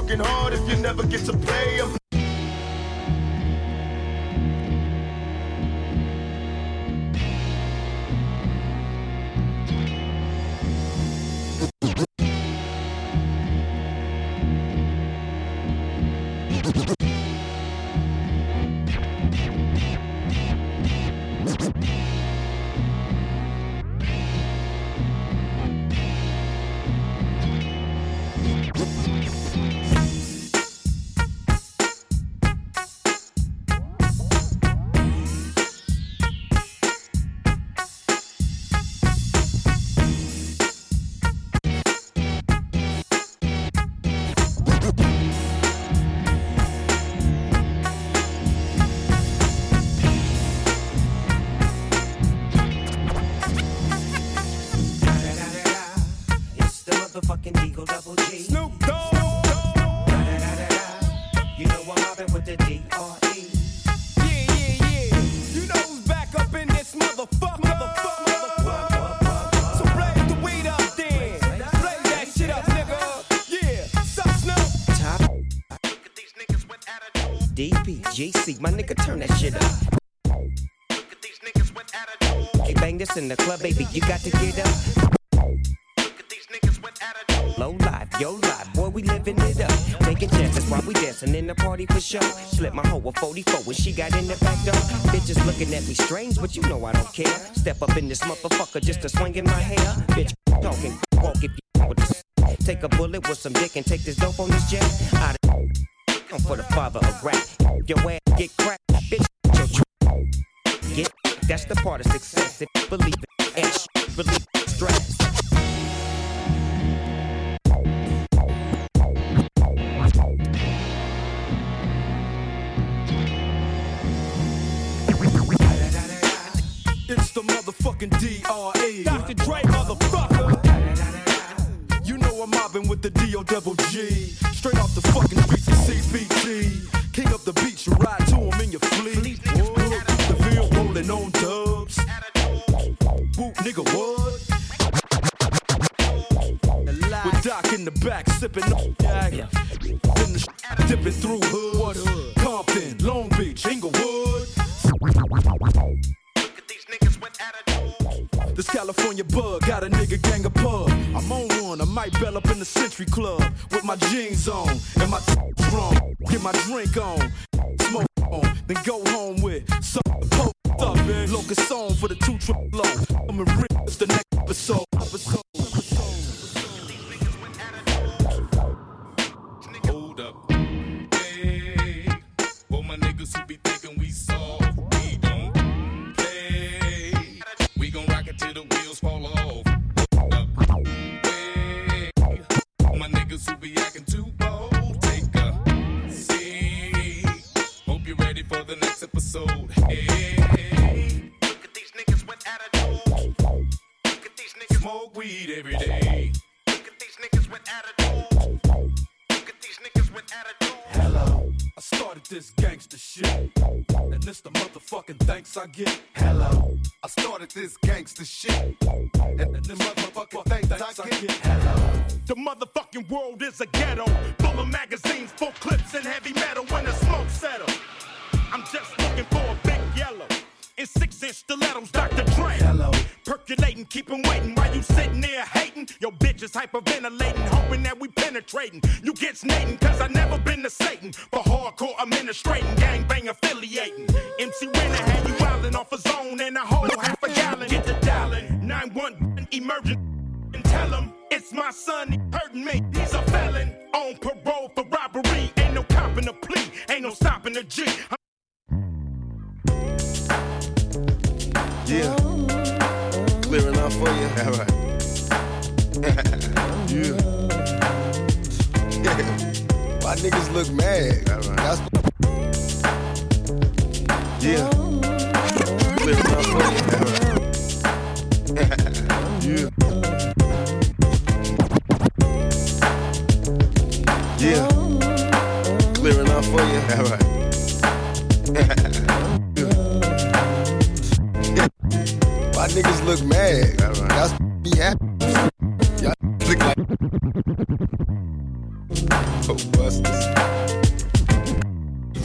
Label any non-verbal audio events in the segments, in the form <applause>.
working hard if you never get to play? I'm mobbing with the D.R.E. Yeah, yeah, yeah. You know who's back up in this motherfucker. So blaze the weed up that shit up, nigga. Yeah. Sup, Snoop? Top. DPGC, my nigga, turn that shit up. Hey, bang this in the club, baby, you got to get up. Low life, yo life, boy, we living it up. While we dancing in the party for sure. Slip my hoe a 44 when she got in the back door. Bitches looking at me strange, but you know I don't care. Step up in this motherfucker just to swing in my hair. Bitch, talking, walk if you with this. Take a bullet with some dick and take this dope on this jet. Out <laughs> of for the father of rap. Your ass get cracked, bitch. Your tr- get that's the part of success. If you believe it, and sh- relieve stress. Motherfucking D.R.E. Dr. Dre, motherfucker. You know I'm mobbing with the D.O. Double G. Straight off the fucking streets of CPT. King of the beach, you ride to him in your fleet. Whoa, the field rolling on dubs. Boot nigga, what? With Doc in the back, sipping on yak. Then the sh- dipping through hoods. California bug got a nigga gang of pub. I'm on one, I might bell up in the Century Club with my jeans on and my strong. Get my drink on, smoke on, then go home with some post up in locust song for the two triple low. I'm a rip the next episode. episode. Get. Hello, I started this gangster shit. and, the motherfucking thanks, I get. Hello. The motherfucking world is a ghetto, full of magazines, full clips, and heavy metal. When the smoke settle, I'm just looking for a big yellow. In six inch stilettos, Dr. Dre. Hello. Percolating, keep waiting while you sitting there hating. Your bitch is hyperventilating, hoping that we penetrating. You get snating, 911. And tell him it's my son, he hurting me. He's a felon on parole for robbery. Ain't no copping a plea, ain't no stopping a G. Yeah. Clear enough for you? All right. <laughs> yeah. <laughs> Why niggas look mad? All right. That's Why <laughs> niggas look mad. Y'all be happy. Y'all look like <laughs> oh.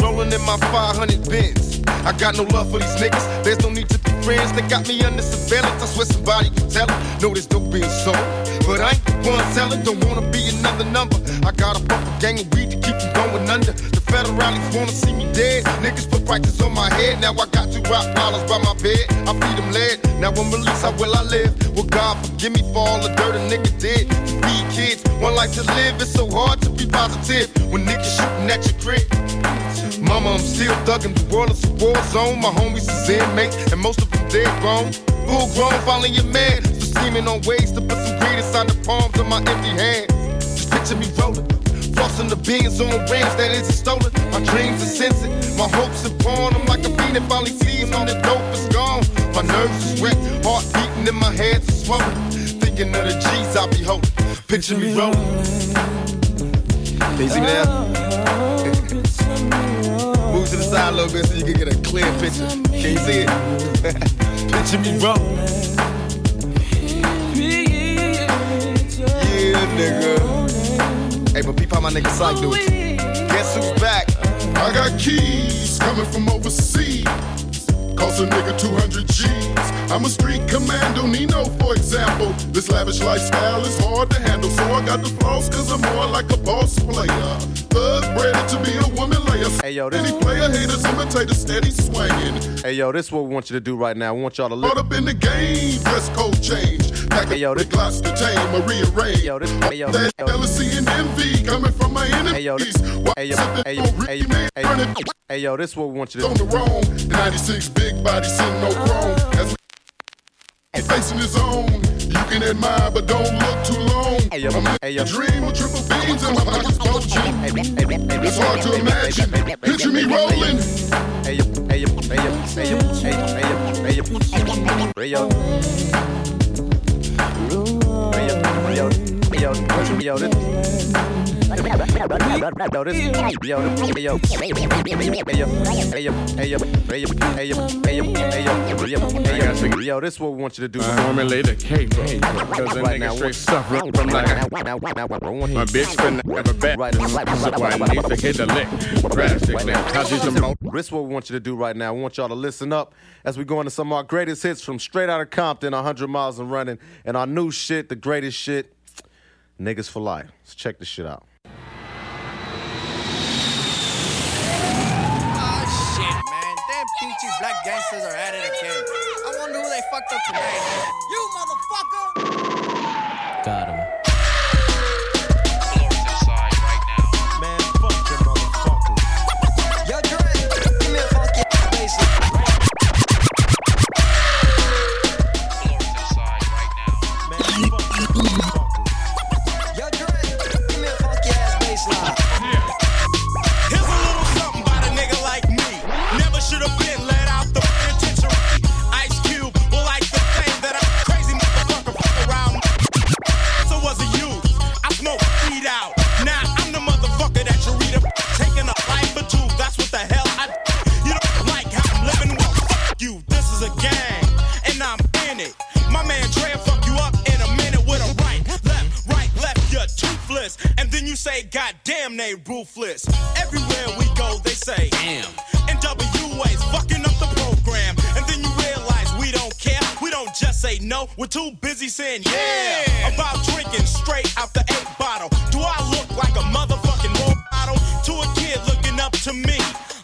Rolling in my 500 bins. I got no love for these niggas. There's no need to friends. They got me under surveillance. I swear somebody can tell it. Know this dope being sold. But I ain't the one selling. Don't wanna be another number. I got a proper gang of weed to keep me going under. The federalists wanna see me dead. Niggas put prices on my head. Now I got two rock dollars by my bed. I feed them lead. Now I'm released. How will I live? Well, God forgive me for all the dirt a nigga did. To feed kids, one life to live. It's so hard to be positive when niggas shooting at your crib. Mama, I'm still thugging. The world is a war zone. My homies is inmates, and most of them dead grown. Full grown, following your man. So scheming on ways to put some greed inside the palms of my empty hands. Just picture me rolling. Flossing the beans on rims that isn't stolen. My dreams are sensing. My hopes are born. I'm like a fiend that finally sees all the dope is gone. My nerves is wrecked. Heart beating in my head is swollen. Thinking of the G's I be holding. Picture me rolling. Can you see me now? Move to the side a little bit so you can get a clear picture. Can you see it? <laughs> Picture me rolling. Yeah, nigga. Hey, but peep how my nigga Psych do it. Guess who's back? I got keys coming from overseas. Cost a nigga 200 G's. I'm a street commando, Nino, for example. This lavish lifestyle is hard to handle, so I got the flaws, cause I'm more like a boss player. Thug bred to be a woman Hey, yo, this- Any player, haters, imitator, steady swinging. Hey, yo, this is what we want you to do right now. We want y'all to Caught listen. up in the game, dress code change. Pack Hey, yo, a this- glass to tame or rearrange. Yo, this- hey, yo, that yo. jealousy and envy coming from my enemies. Hey, yo, this- hey, yo, hey, yo, hey, mean hey, hey, yo, this is what we want you to do. on the wrong. The 96 big body sitting no chrome. As we facing his own. You can admire, but don't look too long. Hey, I'm yo. a dream with triple beans in my pockets hey, It's hard to imagine. Picture me rolling. Hey, yo, hey, yo, hey, yo, hey, yo, hey, hey, yo, hey, yo, hey, yo. Hey, yo, hey, yo, hey, yo, hey, yo, this. Yo, this, Yo, this is what we want you to do. Uh, formulate a cake, cause the nigga straight suffer from like my bitch couldn't ever bet. So I need to hit the lick drastically. This is what we want you to do right now. We want y'all to listen up as we go into some of our greatest hits from straight out of Compton, 100 miles and running, and our new shit, the greatest shit, niggas for life. Let's check this shit out. Peachy black gangsters are at it again. I wonder who they fucked up tonight. You motherfucker! They ruthless. Everywhere we go, they say, damn. N.W.A's fucking up the program, and then you realize we don't care. We don't just say no. We're too busy saying yeah, about drinking straight out the eight bottle. Do I look like a motherfucking role model to a kid looking up to me?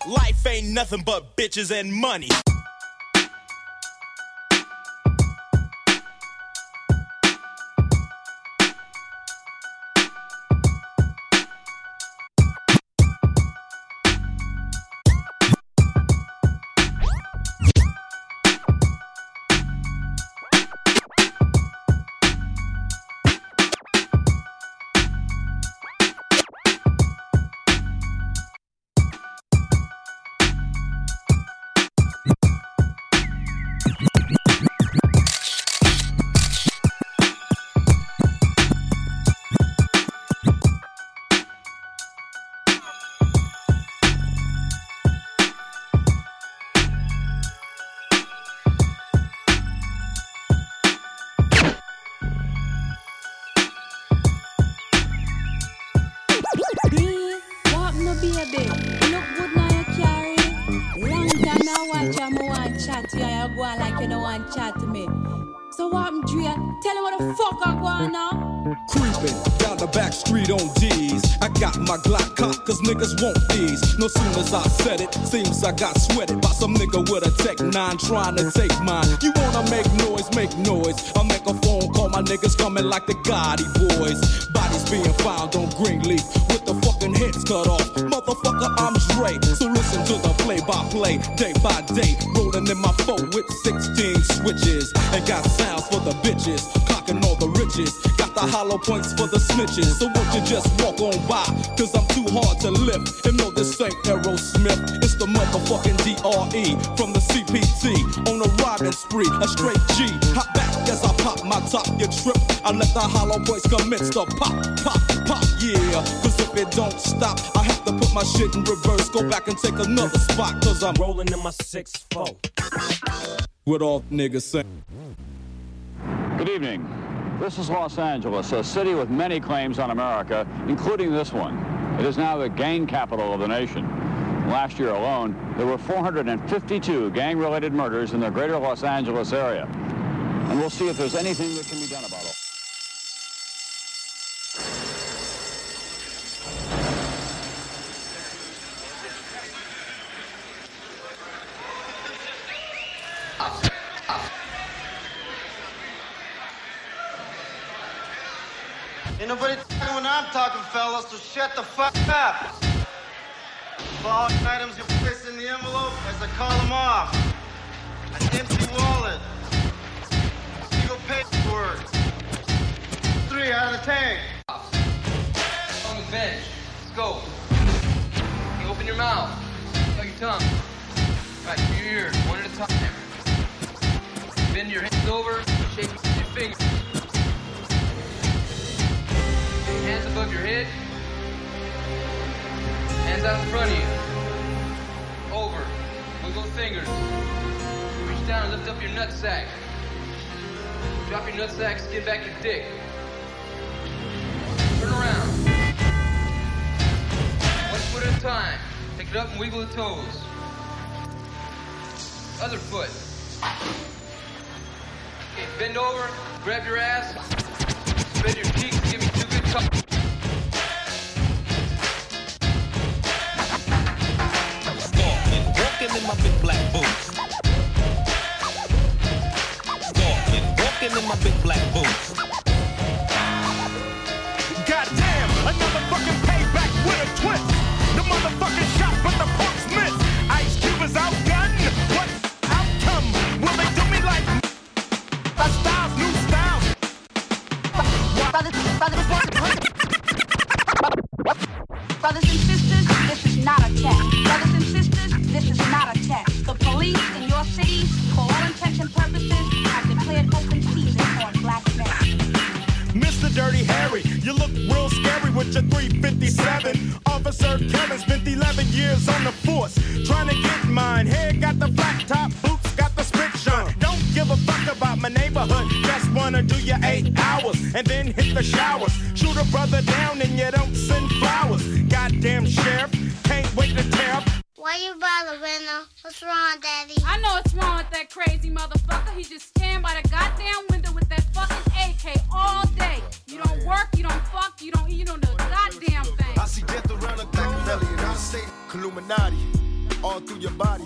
Life ain't nothing but bitches and money. So what I'm Dre? Tell me what the fuck I go on. Creeping down the back street on D's. I got my Glock cocked cause niggas want these. No soon as I said it, seems I got sweated by some nigga with a Tech 9 trying to take mine. You wanna make noise, make noise. I make a phone call, my niggas coming like the Gotti boys. Bodies being found on Greenleaf with the fucking heads cut off. Motherfucker, I'm Dre. So listen to the play by play, day by day. Rolling in my phone with 16 switches. And got sounds for the bitches. Cocking all the riches. Got the hollow points for the snitches. So won't you just walk on by? Cause I'm too hard to lift. And no, this ain't Aerosmith. It's the motherfucking DRE from the CPT. On a riding spree, a straight G. Hop back as I pop my top. You trip. I let the hollow points commence to pop, pop, Yeah. Cause if it don't stop, I have to put my shit in reverse. Go back and take another spot. Cause I'm rolling in my 6-4. What all niggas say? Good evening. This is Los Angeles, a city with many claims on America, including this one. It is now the gang capital of the nation. Last year alone, there were 452 gang-related murders in the greater Los Angeles area. And we'll see if there's anything that can be done about it. Ain't nobody talking when I'm talking, fellas, so shut the fuck up. All items you place in the envelope as I call them off. An empty wallet. Legal paperwork. Three out of tank. On the bench. Let's go. You open your mouth. Tug your tongue. Right, your ears, one at a time. Bend your hands over, shake your fingers. Hands above your head. Hands out in front of you. Over. Wiggle fingers. Reach down and lift up your nut sack. Drop your nut sack, skin back your dick. Turn around. One foot at a time. Pick it up and wiggle the toes. Other foot. Okay, bend over, grab your ass, spread your cheeks, give me two good cups. Big black boots. Goddamn, another fucking payback with a twist. The motherfucking shot, but the punks miss. Ice Cube is outgunned. What outcome? Will they do me like my styles, new styles? Brothers and sisters, this is not a test. Brothers and sisters, this is not a test. The police in your cities, for all intents and purposes, Dirty you look real scary with your 357. Officer Kevin spent 11 years on the force trying to get mine. Hair got the flat top, boots got the spit shine. Don't give a fuck about my neighborhood, just wanna do your eight hours and then hit the showers. Shoot a brother down and you don't send flowers. Goddamn sheriff, can't wait to tear up. Why you bother, Winner? What's wrong, Daddy? I know what's wrong with that crazy motherfucker. He just stand by the goddamn window with that fucking AK all day. You don't work, Illuminati all through your body.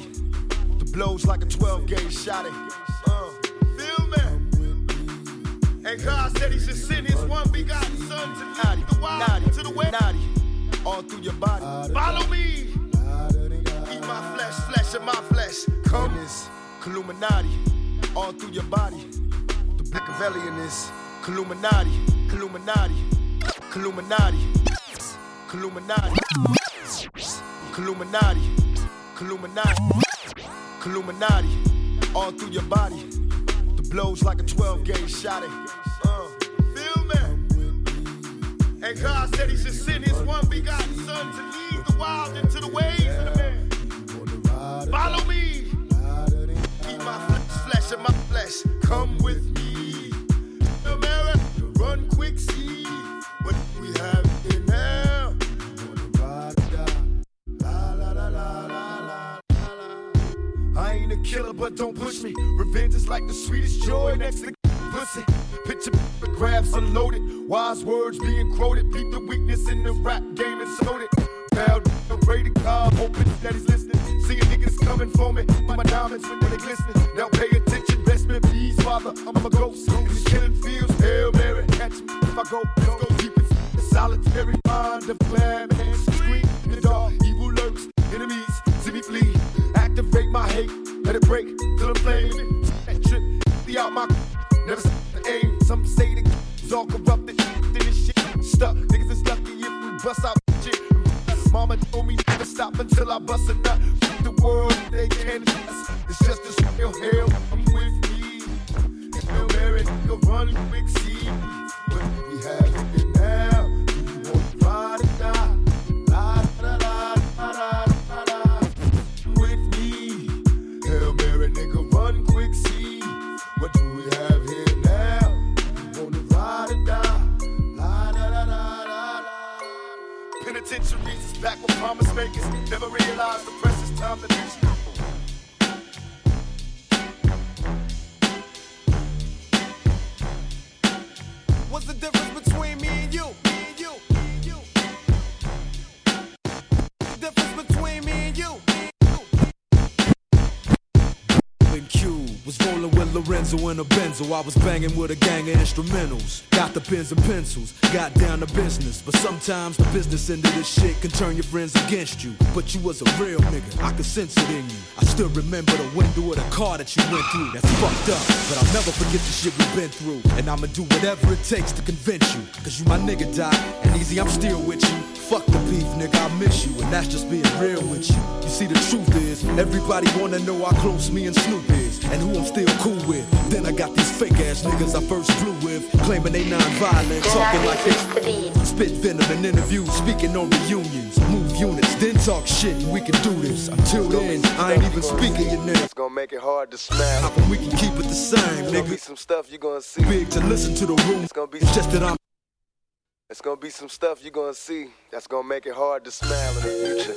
The blows like a 12 gauge shot. Uh, feel me? And God said he should send his one begotten son to lead the wild to the way. Naughty, all through your body. Follow me. Eat my flesh, flesh of my flesh. Come this Illuminati all through your body. The Machiavellian is Illuminati, Illuminati, Illuminati, Illuminati, Illuminati, Illuminati, Illuminati, all through your body. The blows like a 12 gauge shot. Uh, feel me? And God said he should send his one begotten son to lead the wild into the ways of the man. Follow me. Eat my flesh, flesh of my flesh. Come with killer, but don't push me. Revenge is like the sweetest joy next to pussy. Picture grabs unloaded. Wise words being quoted. Beat the weakness in the rap game and sold it. Bowed, rated car, hoping that he's listening. See a niggas coming for me. My diamonds when they glistening. Now pay attention, best me please, father. I'm a ghost. In the killing fields, Hail Mary, catch me if I go. Let's go deep the solitary mind of glad stop until I bust a nut. Fuck the world, they can't. It's just this real hell. I'm with me. Hail Mary, nigga, run quick, see. What we have Lorenzo in a Benzo. I was banging with a gang of instrumentals. Got the pens and pencils, got down to business. But sometimes the business end of this shit can turn your friends against you. But you was a real nigga, I could sense it in you. I still remember the window of the car that you went through. That's fucked up, but I'll never forget the shit we've been through. And I'ma do whatever it takes to convince you. Cause you my nigga, Doc. And Eazy, I'm still with you. Fuck the beef, nigga, I miss you. And that's just being real with you. You see, the truth is, everybody wanna know how close me and Snoop is. And who I'm still cool with. Then I got these fake ass niggas I first flew with. Claiming they non-violent, talking like they spit venom in interviews, speaking on reunions. Move units, then talk shit, and we can do this. Until then, I ain't even speaking your name. It's gonna make it hard to smile. How come we can keep it the same, It's gonna be some stuff you gonna see. Big to listen to the room. It's gonna be It's just that I'm It's gonna be some stuff you're gonna see that's gonna make it hard to smile in the future.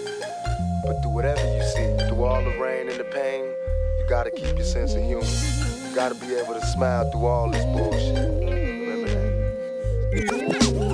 But through whatever you see, through all the rain and the pain, you gotta keep your sense of humor. Gotta be able to smile through all this bullshit. Remember that.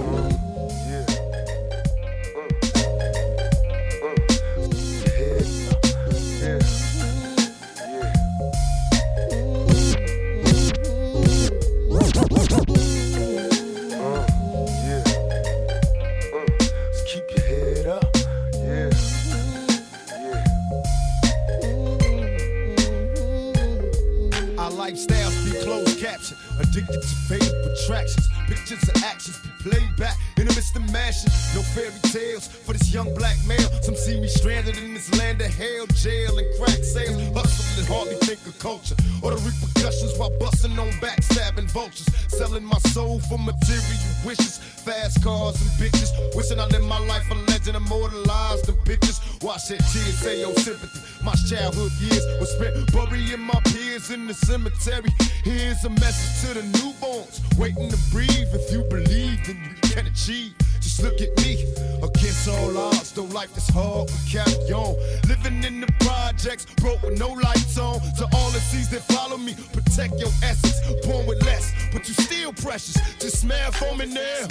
Addicted to faded attractions. Pictures of actions played back in the midst of mashing. No fairy tales for this young black male. Some see me stranded in this land of hell, jail, and crack sales. Hustle and hardly think of culture or the repercussions while busting on backstabbing vultures. Selling my soul for material wishes, fast cars and bitches. Wishing I lived my life a legend, immortalized in pictures. Watch that tears say your sympathy. My childhood years were spent burying my peers in the cemetery. Here's a message to the newborns waiting to breathe. If you believe, then you can achieve. Just look at me, against all odds. Though life is hard, we carry on. Living in the projects, broke with no lights on. To all the seas that follow me, protect your essence. Born with less, but you still precious. Just smile for me now.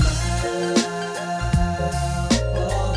Just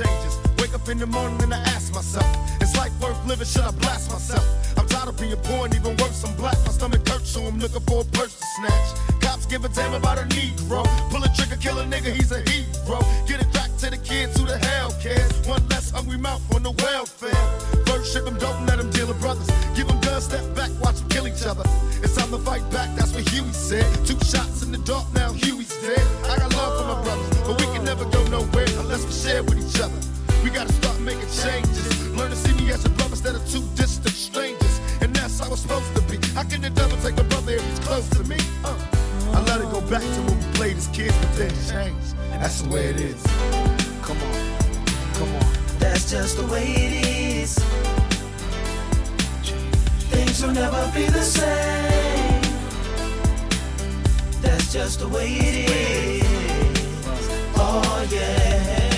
changes. Wake up in the morning and I ask myself, is life worth living? Should I blast myself? I'm tired of being poor and even worse, I'm black. My stomach hurts, so I'm looking for a purse to snatch. Cops give a damn about a Negro. Pull a trigger, kill a nigga, he's a hero. Get it back to the kids who the hell cares. One less hungry mouth on the welfare. First ship 'em, don't let 'em deal with brothers. Give 'em guns, step back, watch 'em kill each other. It's time to fight back, that's what Huey said. Two shots in the dark, now Huey's back to when we played as kids, but. That's the way it is. Come on, come on. That's just the way it is. Things will never be the same. That's just the way it is. Oh yeah.